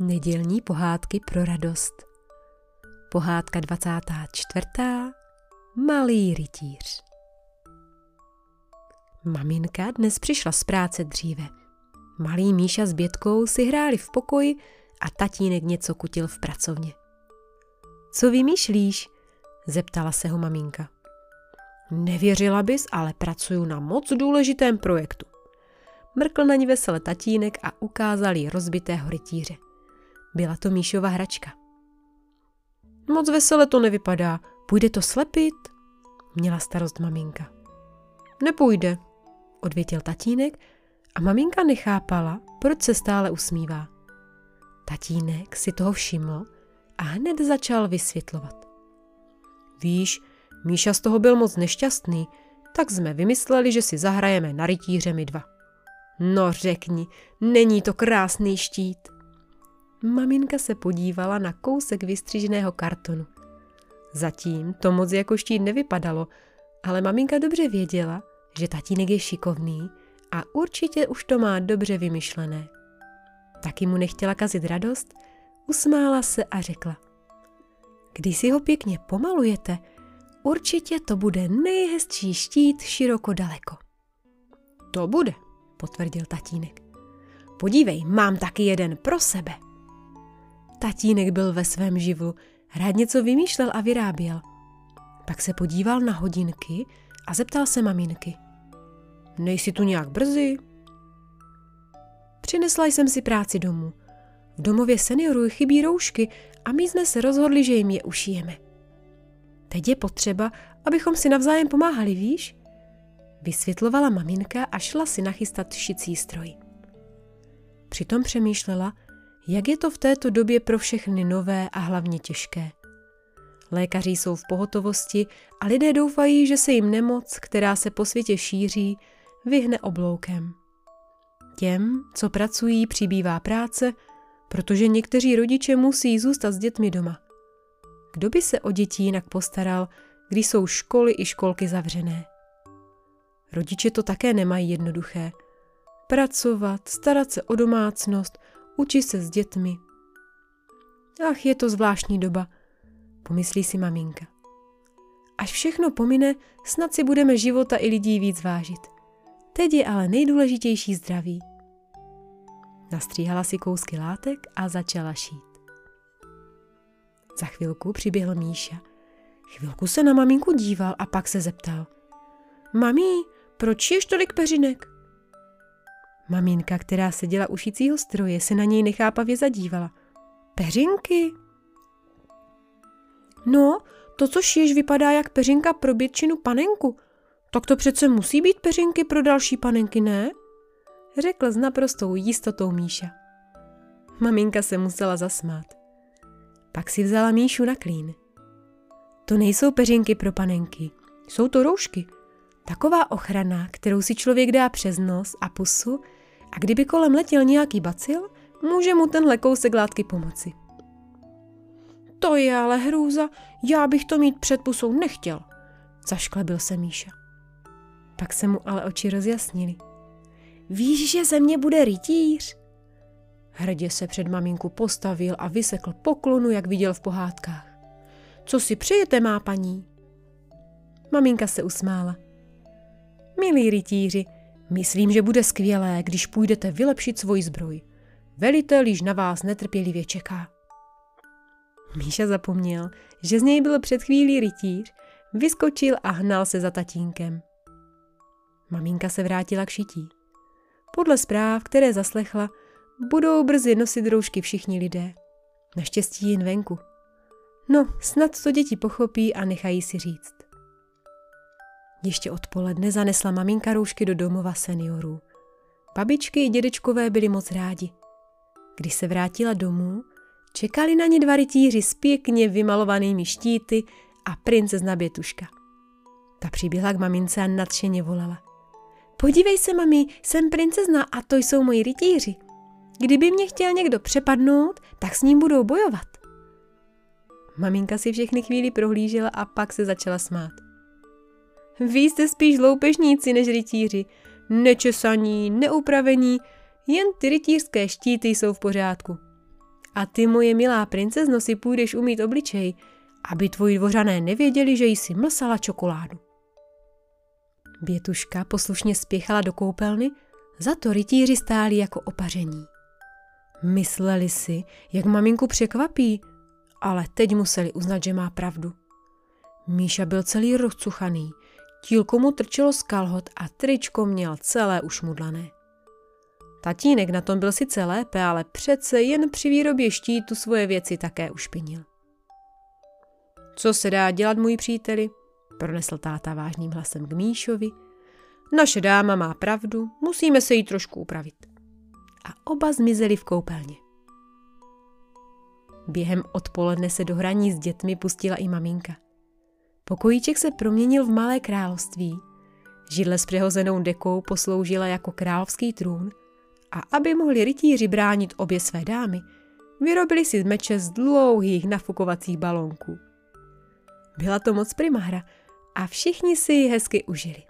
Nedělní pohádky pro radost. Pohádka 24. Malý rytíř. Maminka dnes přišla z práce dříve. Malý Míša s Bětkou si hráli v pokoji a tatínek něco kutil v pracovně. Co vymýšlíš? zeptala se ho maminka. Nevěřila bys, ale pracuju na moc důležitém projektu. Mrkl na ní vesele tatínek a ukázal jí rozbitého rytíře. Byla to Míšova hračka. Moc vesele to nevypadá. Půjde to slepit? Měla starost maminka. Nepůjde, odvětil tatínek a maminka nechápala, proč se stále usmívá. Tatínek si toho všiml a hned začal vysvětlovat. Víš, Míša z toho byl moc nešťastný, tak jsme vymysleli, že si zahrajeme na rytíře my dva. No řekni, není to krásný štít. Maminka se podívala na kousek vystříženého kartonu. Zatím to moc jako štít nevypadalo, ale maminka dobře věděla, že tatínek je šikovný a určitě už to má dobře vymyšlené. Taky mu nechtěla kazit radost, usmála se a řekla. Když si ho pěkně pomalujete, určitě to bude nejhezčí štít široko daleko. To bude, potvrdil tatínek. Podívej, mám taky jeden pro sebe. Tatínek byl ve svém živlu, rád něco vymýšlel a vyráběl. Pak se podíval na hodinky a zeptal se maminky. Nejsi tu nějak brzy? Přinesla jsem si práci domů. V domově seniorů chybí roušky a my jsme se rozhodli, že jim je ušijeme. Teď je potřeba, abychom si navzájem pomáhali, víš? Vysvětlovala maminka a šla si nachystat šicí stroj. Přitom přemýšlela, jak je to v této době pro všechny nové a hlavně těžké. Lékaři jsou v pohotovosti a lidé doufají, že se jim nemoc, která se po světě šíří, vyhne obloukem. Těm, co pracují, přibývá práce, protože někteří rodiče musí zůstat s dětmi doma. Kdo by se o děti jinak postaral, když jsou školy i školky zavřené? Rodiče to také nemají jednoduché. Pracovat, starat se o domácnost, učit se s dětmi. Ach, je to zvláštní doba, pomyslí si maminka. Až všechno pomine, snad si budeme života i lidí víc vážit. Teď je ale nejdůležitější zdraví. Nastříhala si kousky látek a začala šít. Za chvilku přiběhl Míša. Chvilku se na maminku díval a pak se zeptal. Mami, proč ješ tolik peřinek? Maminka, která seděla u šicího stroje, se na něj nechápavě zadívala. Peřinky? No, to, co šiješ, vypadá jak peřinka pro bětčinu panenku. Tak to přece musí být peřinky pro další panenky, ne? Řekl s naprostou jistotou Míša. Maminka se musela zasmát. Pak si vzala Míšu na klín. To nejsou peřinky pro panenky, jsou to roušky. Taková ochrana, kterou si člověk dá přes nos a pusu a kdyby kolem letěl nějaký bacil, může mu tenhle kousek látky pomoci. To je ale hrůza, já bych to mít před pusou nechtěl, zašklebil se Míša. Pak se mu ale oči rozjasnili. Víš, že ze mě bude rytíř? Hrdě se před maminku postavil a vysekl poklonu, jak viděl v pohádkách. Co si přejete, má paní? Maminka se usmála. Milí rytíři, myslím, že bude skvělé, když půjdete vylepšit svoji zbroj. Velitel již na vás netrpělivě čeká. Míša zapomněl, že z něj byl před chvílí rytíř, vyskočil a hnal se za tatínkem. Maminka se vrátila k šití. Podle zpráv, které zaslechla, budou brzy nosit roušky všichni lidé. Naštěstí jen venku. No, snad to děti pochopí a nechají si říct. Ještě odpoledne zanesla maminka roušky do domova seniorů. Babičky i dědečkové byli moc rádi. Když se vrátila domů, čekali na ně dva rytíři s pěkně vymalovanými štíty a princezna Bětuška. Ta přiběhla k mamince a nadšeně volala. Podívej se, mami, jsem princezna a to jsou moji rytíři. Kdyby mě chtěl někdo přepadnout, tak s ním budou bojovat. Maminka si všechny chvíli prohlížela a pak se začala smát. Vy jste spíš loupežníci než rytíři. Nečesaní, neupravení, jen ty rytířské štíty jsou v pořádku. A ty, moje milá princezno, si půjdeš umít obličej, aby tvoji dvořané nevěděli, že jsi mlsala čokoládu. Bětuška poslušně spěchala do koupelny, za to rytíři stáli jako opaření. Mysleli si, jak maminku překvapí, ale teď museli uznat, že má pravdu. Míša byl celý rozcuchaný, tílko mu trčelo z kalhot a tričko měl celé ušmudlané. Tatínek na tom byl sice lépe, ale přece jen při výrobě štítu svoje věci také ušpinil. Co se dá dělat, můj příteli? pronesl táta vážným hlasem k Míšovi. Naše dáma má pravdu, musíme se jí trošku upravit. A oba zmizeli v koupelně. Během odpoledne se do hraní s dětmi pustila i maminka. Pokojíček se proměnil v malé království. Židle s přehozenou dekou posloužila jako královský trůn a aby mohli rytíři bránit obě své dámy, vyrobili si meče z dlouhých nafukovacích balónků. Byla to moc primahra a všichni si ji hezky užili.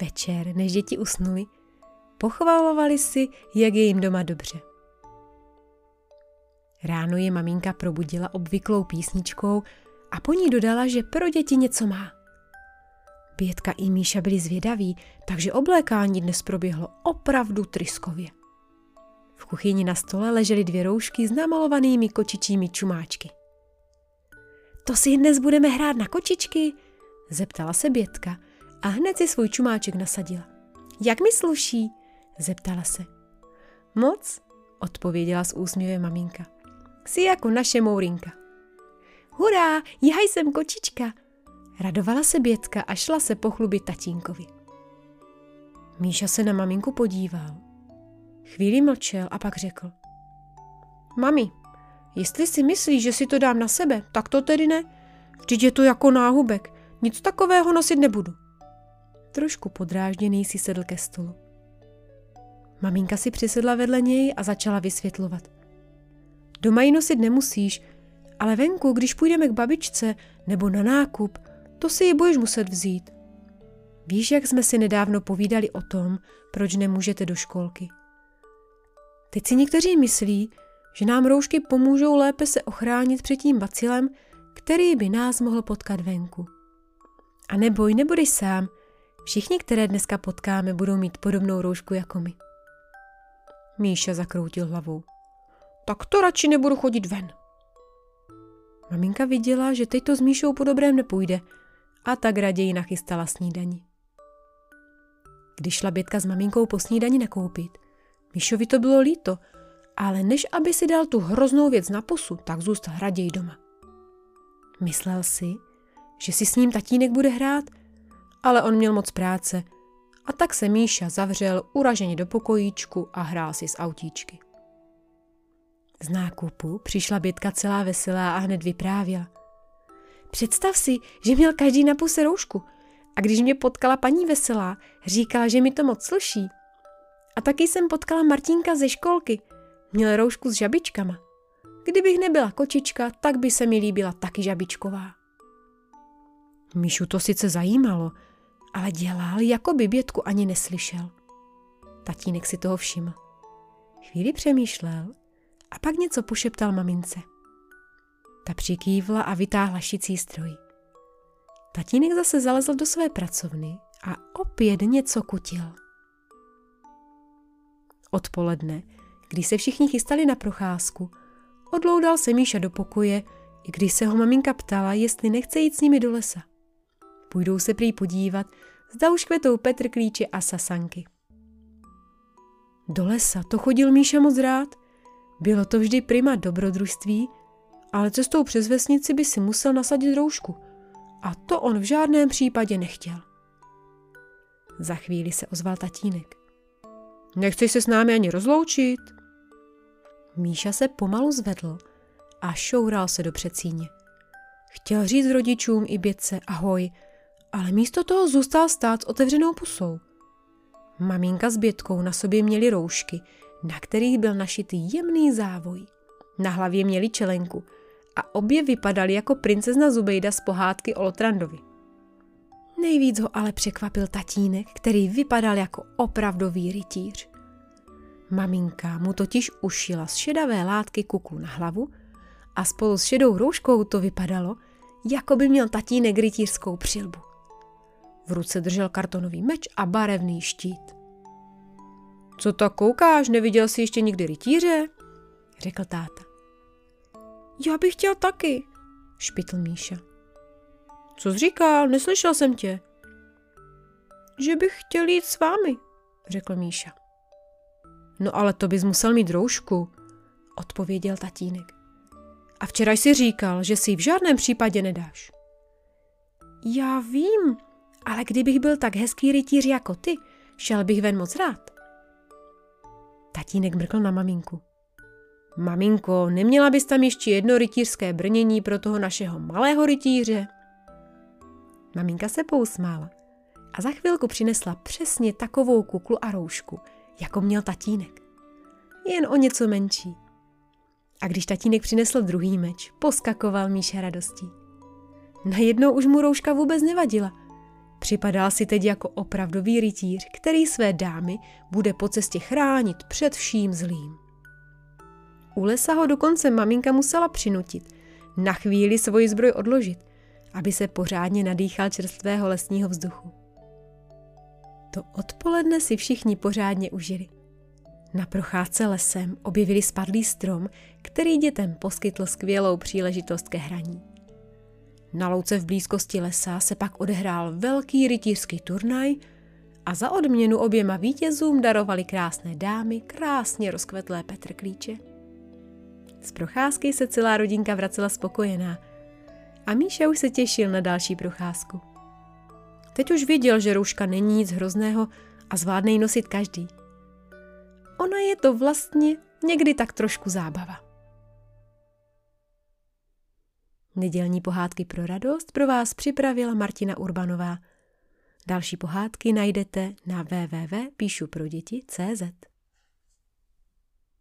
Večer, než děti usnuli, pochvalovali si, jak je jim doma dobře. Ráno je maminka probudila obvyklou písničkou a po ní dodala, že pro děti něco má. Bětka i Míša byli zvědaví, takže oblékání dnes proběhlo opravdu tryskově. V kuchyni na stole ležely dvě roušky s namalovanými kočičími čumáčky. To si dnes budeme hrát na kočičky? Zeptala se Bětka a hned si svůj čumáček nasadila. Jak mi sluší? Zeptala se. Moc, odpověděla s úsměvem maminka. Jsi jako naše Mourinka. Hurá, já jsem kočička, radovala se Bětka a šla se pochlubit tatínkovi. Míša se na maminku podíval. Chvíli mlčel a pak řekl. Mami, jestli si myslíš, že si to dám na sebe, tak to tedy ne. Vždyť je to jako náhubek. Nic takového nosit nebudu. Trošku podrážděný si sedl ke stolu. Maminka si přisedla vedle něj a začala vysvětlovat. Doma ji nosit nemusíš, ale venku, když půjdeme k babičce nebo na nákup, to si ji budeš muset vzít. Víš, jak jsme si nedávno povídali o tom, proč nemůžete do školky. Teď si někteří myslí, že nám roušky pomůžou lépe se ochránit před tím bacilem, který by nás mohl potkat venku. A neboj, nebudeš sám. Všichni, které dneska potkáme, budou mít podobnou roušku jako my. Míša zakroutil hlavou. Tak to radši nebudu chodit ven. Maminka viděla, že teď to s Míšou po dobrém nepůjde a tak raději nachystala snídani. Když šla Bětka s maminkou po snídani nakoupit, Míšovi to bylo líto, ale než aby si dal tu hroznou věc na pusu, tak zůstal raději doma. Myslel si, že si s ním tatínek bude hrát, ale on měl moc práce a tak se Míša zavřel uraženě do pokojíčku a hrál si s autíčky. Z nákupu přišla Bětka celá veselá a hned vyprávěla. Představ si, že měl každý na puse roušku a když mě potkala paní Veselá, říkala, že mi to moc sluší. A taky jsem potkala Martinka ze školky. Měl roušku s žabičkama. Kdybych nebyla kočička, tak by se mi líbila taky žabičková. Míšu to sice zajímalo, ale dělal, jako by Bětku ani neslyšel. Tatínek si toho všiml. Chvíli přemýšlel a pak něco pošeptal mamince. Ta přikývla a vytáhla šicí stroj. Tatínek zase zalezl do své pracovny a opět něco kutil. Odpoledne, když se všichni chystali na procházku, odloudal se Míša do pokoje, i když se ho maminka ptala, jestli nechce jít s nimi do lesa. Půjdou se prý podívat, zda už kvetou Petr klíče a sasanky. Do lesa to chodil Míša moc rád. Bylo to vždy prima dobrodružství, ale cestou přes vesnici by si musel nasadit roušku. A to on v žádném případě nechtěl. Za chvíli se ozval tatínek. Nechceš se s námi ani rozloučit? Míša se pomalu zvedl a šoural se do přecíně. Chtěl říct rodičům i bětce ahoj, ale místo toho zůstal stát s otevřenou pusou. Maminka s Bětkou na sobě měli roušky, na kterých byl našitý jemný závoj. Na hlavě měli čelenku a obě vypadaly jako princezna Zubejda z pohádky o Lotrandovi. Nejvíc ho ale překvapil tatínek, který vypadal jako opravdový rytíř. Maminka mu totiž ušila z šedavé látky kuklu na hlavu a spolu s šedou rouškou to vypadalo, jako by měl tatínek rytířskou přilbu. V ruce držel kartonový meč a barevný štít. Co tak koukáš, neviděl jsi ještě nikdy rytíře? řekl táta. Já bych chtěl taky, špitl Míša. Co jsi říkal, neslyšel jsem tě. Že bych chtěl jít s vámi, řekl Míša. No ale to bys musel mít roušku, odpověděl tatínek. A včera jsi říkal, že si v žádném případě nedáš. Já vím, ale kdybych byl tak hezký rytíř jako ty, šel bych ven moc rád. Tatínek mrkl na maminku. Maminko, neměla bys tam ještě jedno rytířské brnění pro toho našeho malého rytíře? Maminka se pousmála a za chvilku přinesla přesně takovou kuklu a roušku, jako měl tatínek. Jen o něco menší. A když tatínek přinesl druhý meč, poskakoval Míša radostí. Najednou už mu rouška vůbec nevadila. Připadal si teď jako opravdový rytíř, který své dámy bude po cestě chránit před vším zlým. U lesa ho dokonce maminka musela přinutit, na chvíli svoji zbroj odložit, aby se pořádně nadýchal čerstvého lesního vzduchu. To odpoledne si všichni pořádně užili. Na procházce lesem objevili spadlý strom, který dětem poskytl skvělou příležitost ke hraní. Na louce v blízkosti lesa se pak odehrál velký rytířský turnaj a za odměnu oběma vítězům darovali krásné dámy krásně rozkvetlé petrklíče. Z procházky se celá rodinka vracela spokojená a Míša už se těšil na další procházku. Teď už viděl, že rouška není nic hrozného a zvládne ji nosit každý. Ona je to vlastně někdy tak trošku zábava. Nedělní pohádky pro radost pro vás připravila Martina Urbanová. Další pohádky najdete na www.píšuproděti.cz.